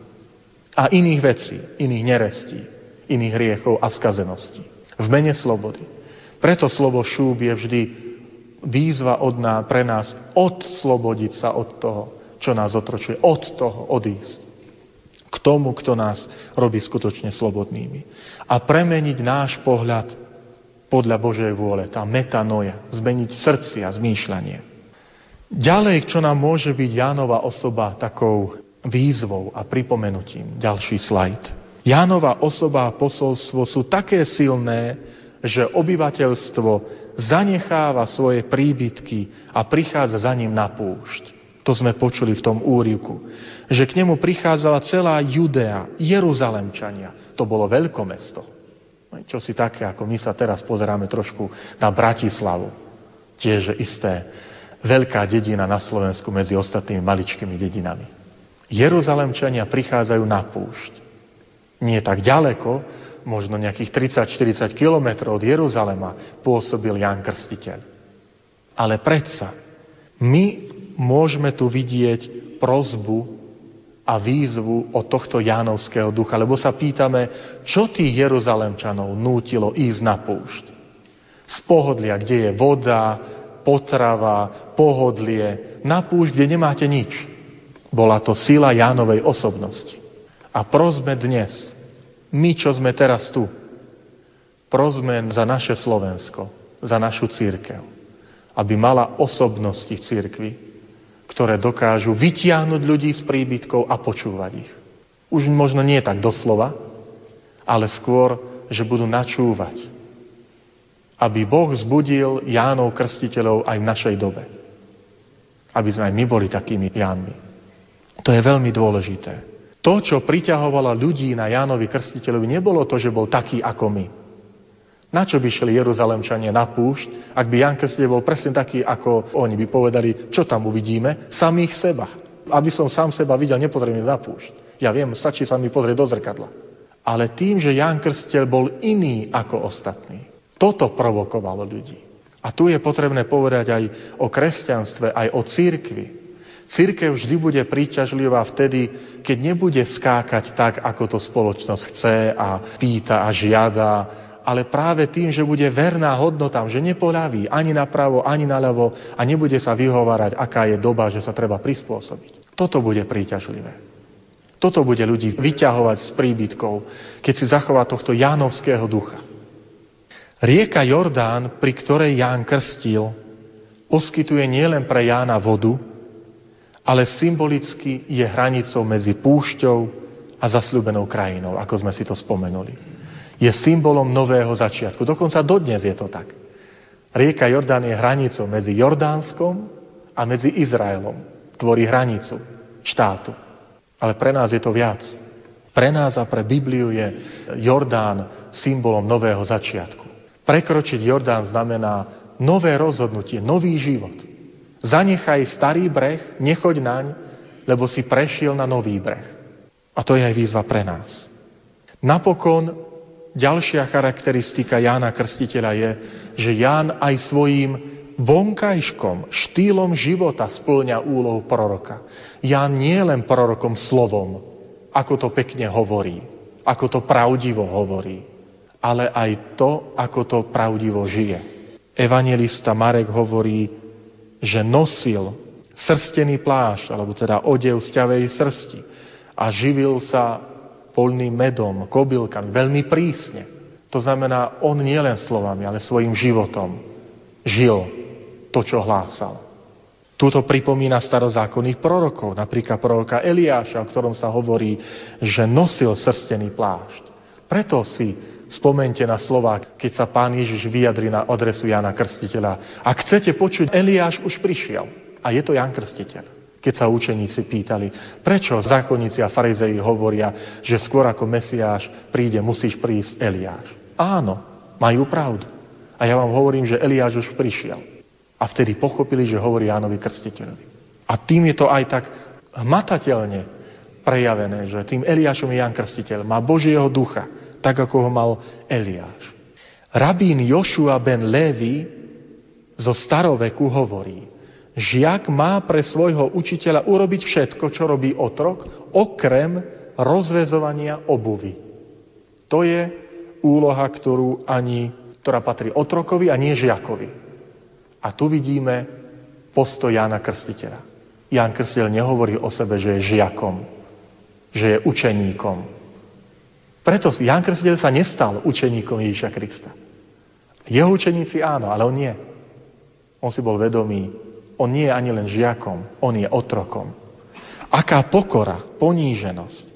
D: A iných vecí, iných nerestí iných hriechov a skazenosti. V mene slobody. Preto slovo šúb je vždy výzva od nás, pre nás odslobodiť sa od toho, čo nás otročuje, od toho odísť k tomu, kto nás robí skutočne slobodnými. A premeniť náš pohľad podľa Božej vôle, tá metanoja, zmeniť srdcia, zmýšľanie. Ďalej, čo nám môže byť Jánova osoba takou výzvou a pripomenutím. Ďalší slajd. Jánova osoba a posolstvo sú také silné, že obyvateľstvo zanecháva svoje príbytky a prichádza za ním na púšť. To sme počuli v tom úrivku. Že k nemu prichádzala celá Judea, Jeruzalemčania. To bolo veľkomesto. Čo si také, ako my sa teraz pozeráme trošku na Bratislavu. Tiež isté veľká dedina na Slovensku medzi ostatnými maličkými dedinami. Jeruzalemčania prichádzajú na púšť. Nie tak ďaleko, možno nejakých 30-40 kilometrov od Jeruzalema pôsobil Jan Krstiteľ. Ale predsa, my môžeme tu vidieť prozbu a výzvu od tohto Jánovského ducha, lebo sa pýtame, čo tých Jeruzalemčanov nútilo ísť na púšť. Z pohodlia, kde je voda, potrava, pohodlie, na púšť, kde nemáte nič. Bola to sila Jánovej osobnosti. A prosme dnes, my, čo sme teraz tu, prosme za naše Slovensko, za našu církev, aby mala osobnosti v ktoré dokážu vytiahnuť ľudí z príbytkov a počúvať ich. Už možno nie tak doslova, ale skôr, že budú načúvať. Aby Boh zbudil Jánov krstiteľov aj v našej dobe. Aby sme aj my boli takými Jánmi. To je veľmi dôležité. To, čo priťahovalo ľudí na Jánovi Krstiteľovi, nebolo to, že bol taký ako my. Na čo by šli Jeruzalemčania na púšť, ak by Jan Krstiteľ bol presne taký, ako oni by povedali, čo tam uvidíme? Samých seba. Aby som sám seba videl, nepotrebujem na púšť. Ja viem, stačí sa mi pozrieť do zrkadla. Ale tým, že Jan Krstiteľ bol iný ako ostatní, toto provokovalo ľudí. A tu je potrebné povedať aj o kresťanstve, aj o církvi. Církev vždy bude príťažlivá vtedy, keď nebude skákať tak, ako to spoločnosť chce a pýta a žiada, ale práve tým, že bude verná hodnotám, že nepoľaví ani napravo, ani naľavo a nebude sa vyhovárať, aká je doba, že sa treba prispôsobiť. Toto bude príťažlivé. Toto bude ľudí vyťahovať z príbytkov, keď si zachová tohto Jánovského ducha. Rieka Jordán, pri ktorej Ján krstil, poskytuje nielen pre Jána vodu, ale symbolicky je hranicou medzi púšťou a zasľúbenou krajinou, ako sme si to spomenuli. Je symbolom nového začiatku. Dokonca dodnes je to tak. Rieka Jordán je hranicou medzi Jordánskom a medzi Izraelom. Tvorí hranicu štátu. Ale pre nás je to viac. Pre nás a pre Bibliu je Jordán symbolom nového začiatku. Prekročiť Jordán znamená nové rozhodnutie, nový život. Zanechaj starý breh, nechoď naň, lebo si prešiel na nový breh. A to je aj výzva pre nás. Napokon ďalšia charakteristika Jána Krstiteľa je, že Ján aj svojím vonkajškom, štýlom života splňa úlohu proroka. Ján nie je len prorokom slovom, ako to pekne hovorí, ako to pravdivo hovorí, ale aj to, ako to pravdivo žije. Evangelista Marek hovorí, že nosil srstený plášť, alebo teda odev z ťavej srsti a živil sa polným medom, kobylkami, veľmi prísne. To znamená, on nielen slovami, ale svojim životom žil to, čo hlásal. Tuto pripomína starozákonných prorokov, napríklad proroka Eliáša, o ktorom sa hovorí, že nosil srstený plášť. Preto si Spomente na slova, keď sa pán Ježiš vyjadri na adresu Jana Krstiteľa. Ak chcete počuť, Eliáš už prišiel. A je to Jan Krstiteľ. Keď sa učeníci pýtali, prečo zákonníci a farizeji hovoria, že skôr ako Mesiáš príde, musíš prísť Eliáš. Áno, majú pravdu. A ja vám hovorím, že Eliáš už prišiel. A vtedy pochopili, že hovorí Jánovi Krstiteľovi. A tým je to aj tak hmatateľne prejavené, že tým Eliášom je Jan Krstiteľ. Má Božieho ducha tak ako ho mal Eliáš. Rabín Jošua ben Levi zo staroveku hovorí, žiak má pre svojho učiteľa urobiť všetko, čo robí otrok, okrem rozvezovania obuvy. To je úloha, ktorú ani, ktorá patrí otrokovi a nie žiakovi. A tu vidíme postoj Jána Krstiteľa. Ján Krstiteľ nehovorí o sebe, že je žiakom, že je učeníkom, preto Ján Krstiteľ sa nestal učeníkom Ježiša Krista. Jeho učeníci áno, ale on nie. On si bol vedomý, on nie je ani len žiakom, on je otrokom. Aká pokora, poníženosť,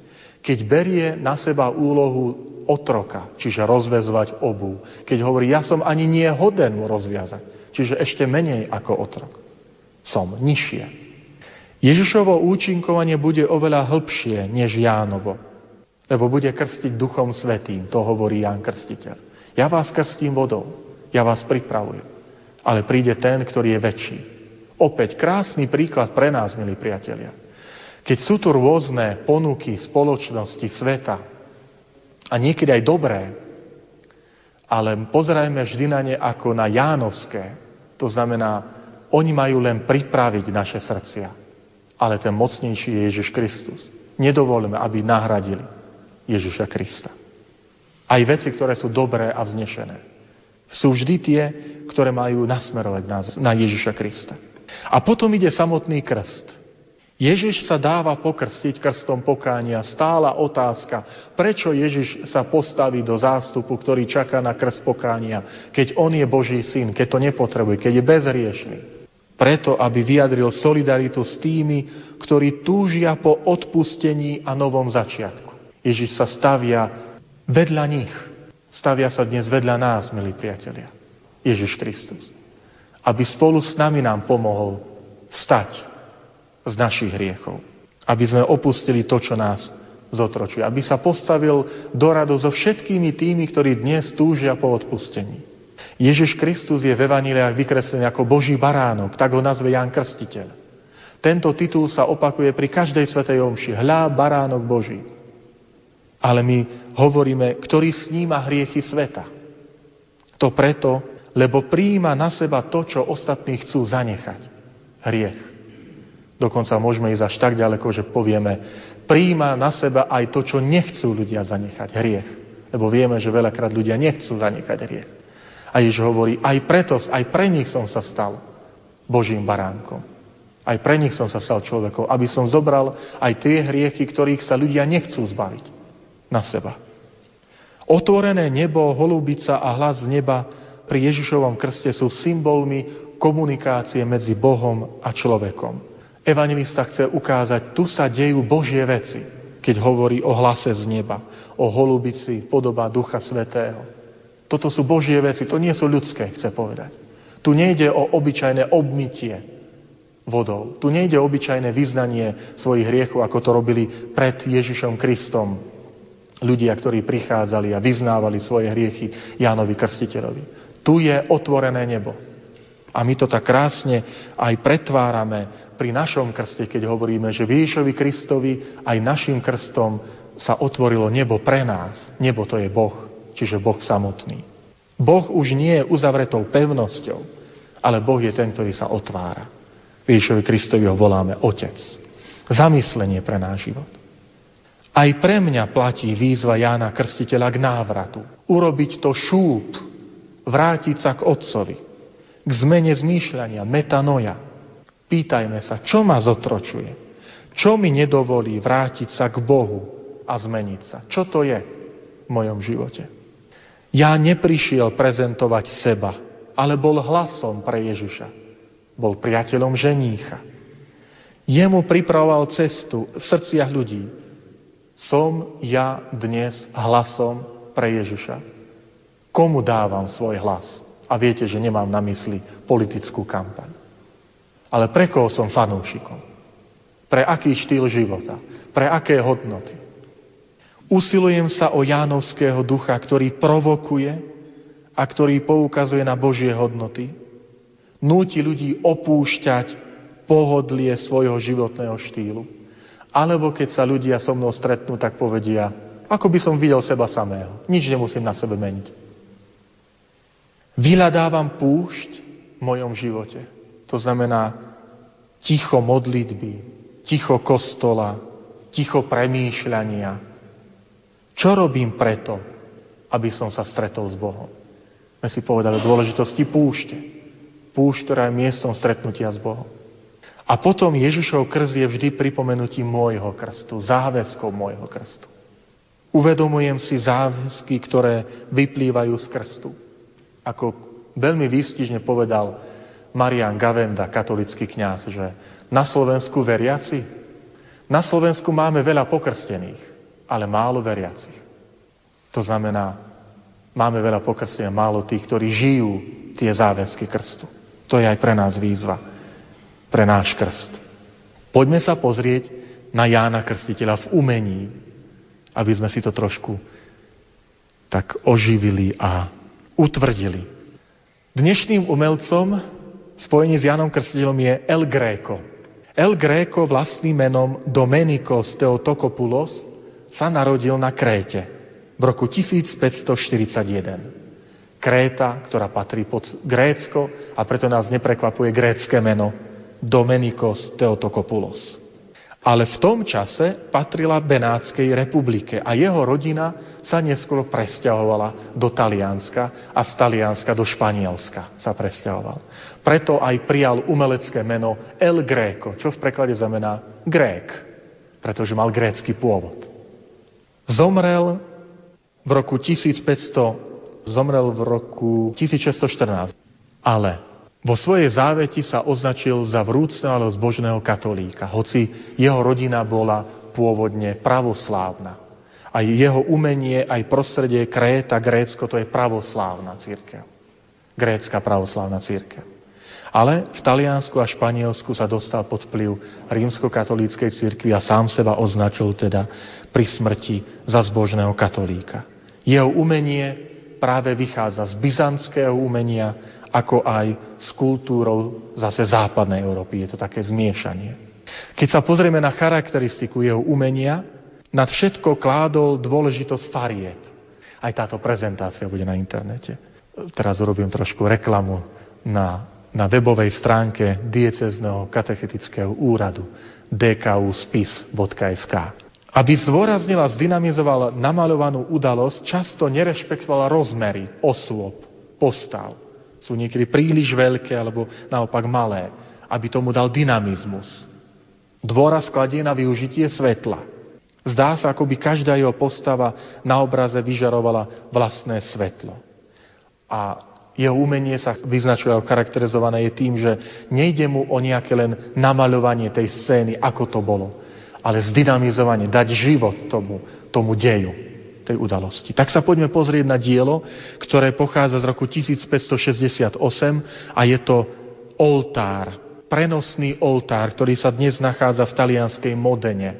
D: keď berie na seba úlohu otroka, čiže rozvezovať obu. Keď hovorí, ja som ani nie hoden mu rozviazať, čiže ešte menej ako otrok. Som nižšie. Ježišovo účinkovanie bude oveľa hĺbšie než Jánovo, lebo bude krstiť Duchom Svetým, to hovorí Ján Krstiteľ. Ja vás krstím vodou, ja vás pripravujem, ale príde ten, ktorý je väčší. Opäť krásny príklad pre nás, milí priatelia. Keď sú tu rôzne ponuky spoločnosti, sveta, a niekedy aj dobré, ale pozerajme vždy na ne ako na Jánovské. To znamená, oni majú len pripraviť naše srdcia ale ten mocnejší je Ježiš Kristus. Nedovolíme, aby nahradili Ježiša Krista. Aj veci, ktoré sú dobré a vznešené, sú vždy tie, ktoré majú nasmerovať nás na Ježiša Krista. A potom ide samotný krst. Ježiš sa dáva pokrstiť krstom pokánia. Stála otázka, prečo Ježiš sa postaví do zástupu, ktorý čaká na krst pokánia, keď on je Boží syn, keď to nepotrebuje, keď je bezriešný preto, aby vyjadril solidaritu s tými, ktorí túžia po odpustení a novom začiatku. Ježiš sa stavia vedľa nich. Stavia sa dnes vedľa nás, milí priatelia. Ježiš Kristus. Aby spolu s nami nám pomohol stať z našich hriechov. Aby sme opustili to, čo nás zotročuje. Aby sa postavil do radu so všetkými tými, ktorí dnes túžia po odpustení. Ježiš Kristus je v Evaníliách vykreslený ako Boží baránok, tak ho nazve Ján Krstiteľ. Tento titul sa opakuje pri každej svetej omši. Hľa, baránok Boží. Ale my hovoríme, ktorý sníma hriechy sveta. To preto, lebo príjima na seba to, čo ostatní chcú zanechať. Hriech. Dokonca môžeme ísť až tak ďaleko, že povieme, príjima na seba aj to, čo nechcú ľudia zanechať. Hriech. Lebo vieme, že veľakrát ľudia nechcú zanechať hriech. A Ježiš hovorí, aj preto, aj pre nich som sa stal Božím baránkom. Aj pre nich som sa stal človekom, aby som zobral aj tie hriechy, ktorých sa ľudia nechcú zbaviť na seba. Otvorené nebo, holubica a hlas z neba pri Ježišovom krste sú symbolmi komunikácie medzi Bohom a človekom. Evangelista chce ukázať, tu sa dejú Božie veci, keď hovorí o hlase z neba, o holubici, podoba Ducha Svetého. Toto sú Božie veci, to nie sú ľudské, chce povedať. Tu nejde o obyčajné obmytie vodou. Tu nejde o obyčajné vyznanie svojich hriechov, ako to robili pred Ježišom Kristom. Ľudia, ktorí prichádzali a vyznávali svoje hriechy Jánovi Krstiteľovi. Tu je otvorené nebo. A my to tak krásne aj pretvárame pri našom krste, keď hovoríme, že Ježišovi Kristovi aj našim krstom sa otvorilo nebo pre nás. Nebo to je Boh čiže Boh samotný. Boh už nie je uzavretou pevnosťou, ale Boh je ten, ktorý sa otvára. Ježišovi Kristovi ho voláme Otec. Zamyslenie pre náš život. Aj pre mňa platí výzva Jána Krstiteľa k návratu. Urobiť to šúp, vrátiť sa k Otcovi, k zmene zmýšľania, metanoja. Pýtajme sa, čo ma zotročuje, čo mi nedovolí vrátiť sa k Bohu a zmeniť sa. Čo to je v mojom živote? Ja neprišiel prezentovať seba, ale bol hlasom pre Ježiša. Bol priateľom ženícha. Jemu pripravoval cestu v srdciach ľudí. Som ja dnes hlasom pre Ježiša. Komu dávam svoj hlas? A viete, že nemám na mysli politickú kampaň. Ale pre koho som fanúšikom? Pre aký štýl života? Pre aké hodnoty? Usilujem sa o Jánovského ducha, ktorý provokuje a ktorý poukazuje na Božie hodnoty. Núti ľudí opúšťať pohodlie svojho životného štýlu. Alebo keď sa ľudia so mnou stretnú, tak povedia, ako by som videl seba samého. Nič nemusím na sebe meniť. Vyľadávam púšť v mojom živote. To znamená ticho modlitby, ticho kostola, ticho premýšľania, čo robím preto, aby som sa stretol s Bohom? My si povedali o dôležitosti púšte. Púšť, ktorá je miestom stretnutia s Bohom. A potom Ježišov krst je vždy pripomenutím môjho krstu, záväzkou môjho krstu. Uvedomujem si záväzky, ktoré vyplývajú z krstu. Ako veľmi výstižne povedal Marian Gavenda, katolický kňaz, že na Slovensku veriaci, na Slovensku máme veľa pokrstených, ale málo veriacich. To znamená, máme veľa pokrstenia, málo tých, ktorí žijú tie záväzky krstu. To je aj pre nás výzva, pre náš krst. Poďme sa pozrieť na Jána Krstiteľa v umení, aby sme si to trošku tak oživili a utvrdili. Dnešným umelcom spojení s Jánom Krstiteľom je El Greco. El Greco vlastným menom Domenikos Theotokopoulos sa narodil na Kréte v roku 1541. Kréta, ktorá patrí pod Grécko a preto nás neprekvapuje grécké meno Domenikos Theotokopoulos. Ale v tom čase patrila Benátskej republike a jeho rodina sa neskôr presťahovala do Talianska a z Talianska do Španielska sa presťahoval. Preto aj prijal umelecké meno El Greco, čo v preklade znamená Grék, pretože mal grécky pôvod. Zomrel v roku 1500, zomrel v roku 1614, ale vo svojej záveti sa označil za vrúcneho alebo zbožného katolíka, hoci jeho rodina bola pôvodne pravoslávna. A jeho umenie, aj prostredie Kréta, Grécko, to je pravoslávna církev. Grécka pravoslávna církev. Ale v Taliansku a Španielsku sa dostal pod vplyv rímsko-katolíckej církvy a sám seba označil teda pri smrti za zbožného katolíka. Jeho umenie práve vychádza z byzantského umenia, ako aj s kultúrou zase západnej Európy. Je to také zmiešanie. Keď sa pozrieme na charakteristiku jeho umenia, nad všetko kládol dôležitosť farieb. Aj táto prezentácia bude na internete. Teraz urobím trošku reklamu na, na webovej stránke diecezného katechetického úradu dkuspis.sk. Aby zdôraznila, zdynamizovala namalovanú udalosť, často nerešpektovala rozmery osôb, postav sú niekedy príliš veľké alebo naopak malé, aby tomu dal dynamizmus. Dôraz kladie na využitie svetla. Zdá sa, ako by každá jeho postava na obraze vyžarovala vlastné svetlo. A jeho umenie sa vyznačuje alebo charakterizované je tým, že nejde mu o nejaké len namaľovanie tej scény, ako to bolo, ale zdynamizovanie, dať život tomu, tomu deju tej udalosti. Tak sa poďme pozrieť na dielo, ktoré pochádza z roku 1568 a je to oltár, prenosný oltár, ktorý sa dnes nachádza v talianskej Modene,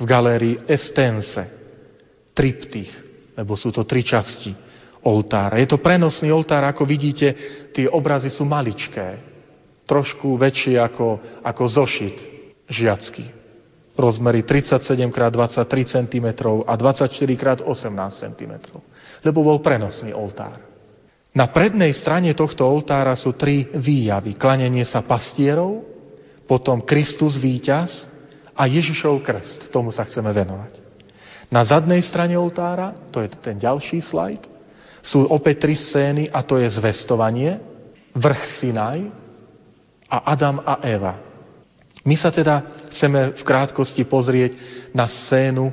D: v galérii Estense, triptych, lebo sú to tri časti oltára. Je to prenosný oltár, ako vidíte, tie obrazy sú maličké, trošku väčšie ako, ako zošit žiacky rozmery 37x23 cm a 24x18 cm, lebo bol prenosný oltár. Na prednej strane tohto oltára sú tri výjavy. Klanenie sa pastierov, potom Kristus víťaz a Ježišov krst. Tomu sa chceme venovať. Na zadnej strane oltára, to je ten ďalší slajd, sú opäť tri scény a to je zvestovanie, vrch Sinaj a Adam a Eva. My sa teda chceme v krátkosti pozrieť na scénu,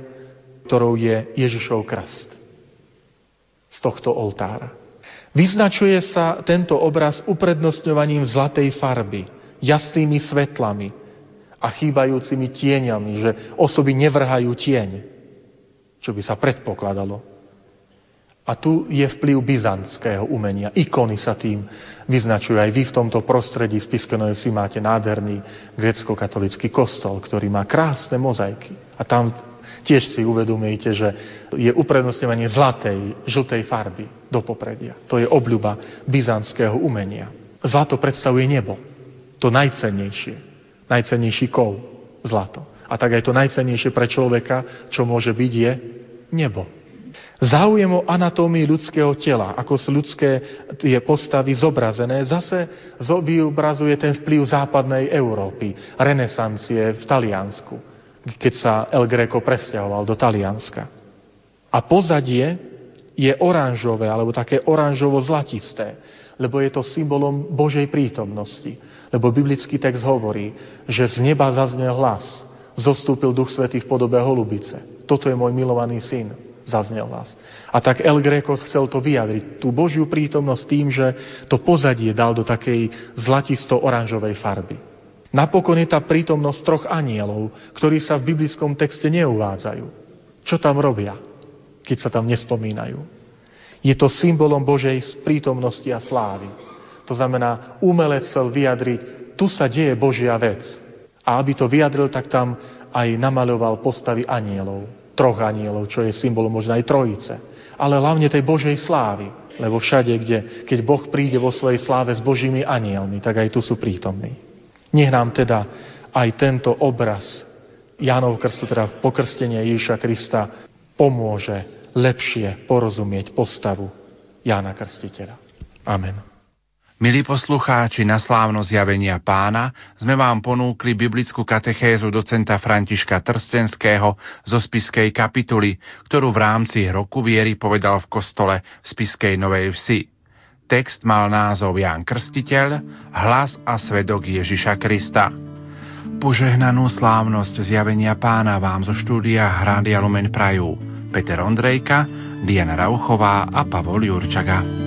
D: ktorou je Ježišov krst z tohto oltára. Vyznačuje sa tento obraz uprednostňovaním zlatej farby, jasnými svetlami a chýbajúcimi tieňami, že osoby nevrhajú tieň, čo by sa predpokladalo a tu je vplyv byzantského umenia. Ikony sa tým vyznačujú. Aj vy v tomto prostredí z si máte nádherný grecko-katolický kostol, ktorý má krásne mozaiky. A tam tiež si uvedomujete, že je uprednostňovanie zlatej, žltej farby do popredia. To je obľuba byzantského umenia. Zlato predstavuje nebo. To najcennejšie. Najcennejší kov. Zlato. A tak aj to najcennejšie pre človeka, čo môže byť, je nebo. Záujem o anatómii ľudského tela, ako sú ľudské tie postavy zobrazené, zase vyobrazuje ten vplyv západnej Európy, renesancie v Taliansku, keď sa El Greco presťahoval do Talianska. A pozadie je oranžové, alebo také oranžovo-zlatisté, lebo je to symbolom Božej prítomnosti. Lebo biblický text hovorí, že z neba zaznel hlas, zostúpil Duch Svetý v podobe holubice. Toto je môj milovaný syn zaznel vás. A tak El Greco chcel to vyjadriť, tú Božiu prítomnosť tým, že to pozadie dal do takej zlatisto-oranžovej farby. Napokon je tá prítomnosť troch anielov, ktorí sa v biblickom texte neuvádzajú. Čo tam robia, keď sa tam nespomínajú? Je to symbolom Božej prítomnosti a slávy. To znamená, umelec chcel vyjadriť, tu sa deje Božia vec. A aby to vyjadril, tak tam aj namaloval postavy anielov. Troch anielov, čo je symbolom možno aj trojice. Ale hlavne tej Božej slávy. Lebo všade, kde, keď Boh príde vo svojej sláve s Božími anielmi, tak aj tu sú prítomní. Nech nám teda aj tento obraz Jánov krstu, teda pokrstenie Ježiša Krista, pomôže lepšie porozumieť postavu Jána Krstiteľa. Amen.
A: Milí poslucháči, na slávno zjavenia pána sme vám ponúkli biblickú katechézu docenta Františka Trstenského zo Spiskej kapituly, ktorú v rámci roku viery povedal v kostole v Spiskej Novej Vsi. Text mal názov Ján Krstiteľ, hlas a svedok Ježiša Krista. Požehnanú slávnosť zjavenia pána vám zo štúdia Hrádia Lumen Prajú Peter Ondrejka, Diana Rauchová a Pavol Jurčaga.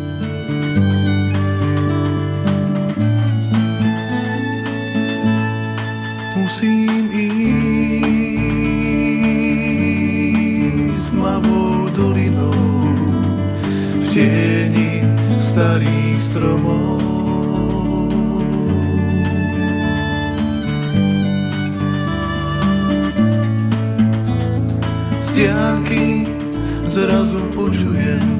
E: Musím ísť mavou dolinou v tieni starých stromov. Z zrazu počujem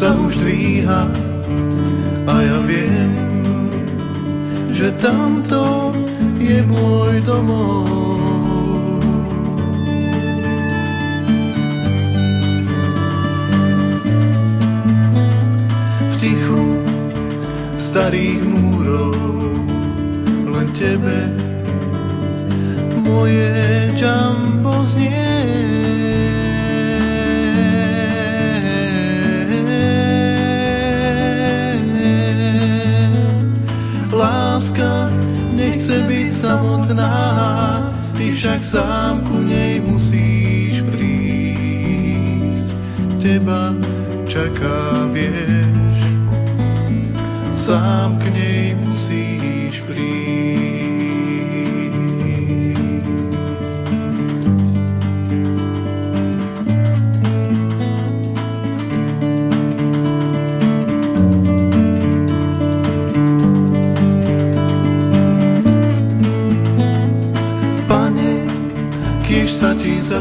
E: dvíha a ja viem, že tamto je môj domov.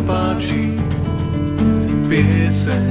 E: Zapáči pieseň,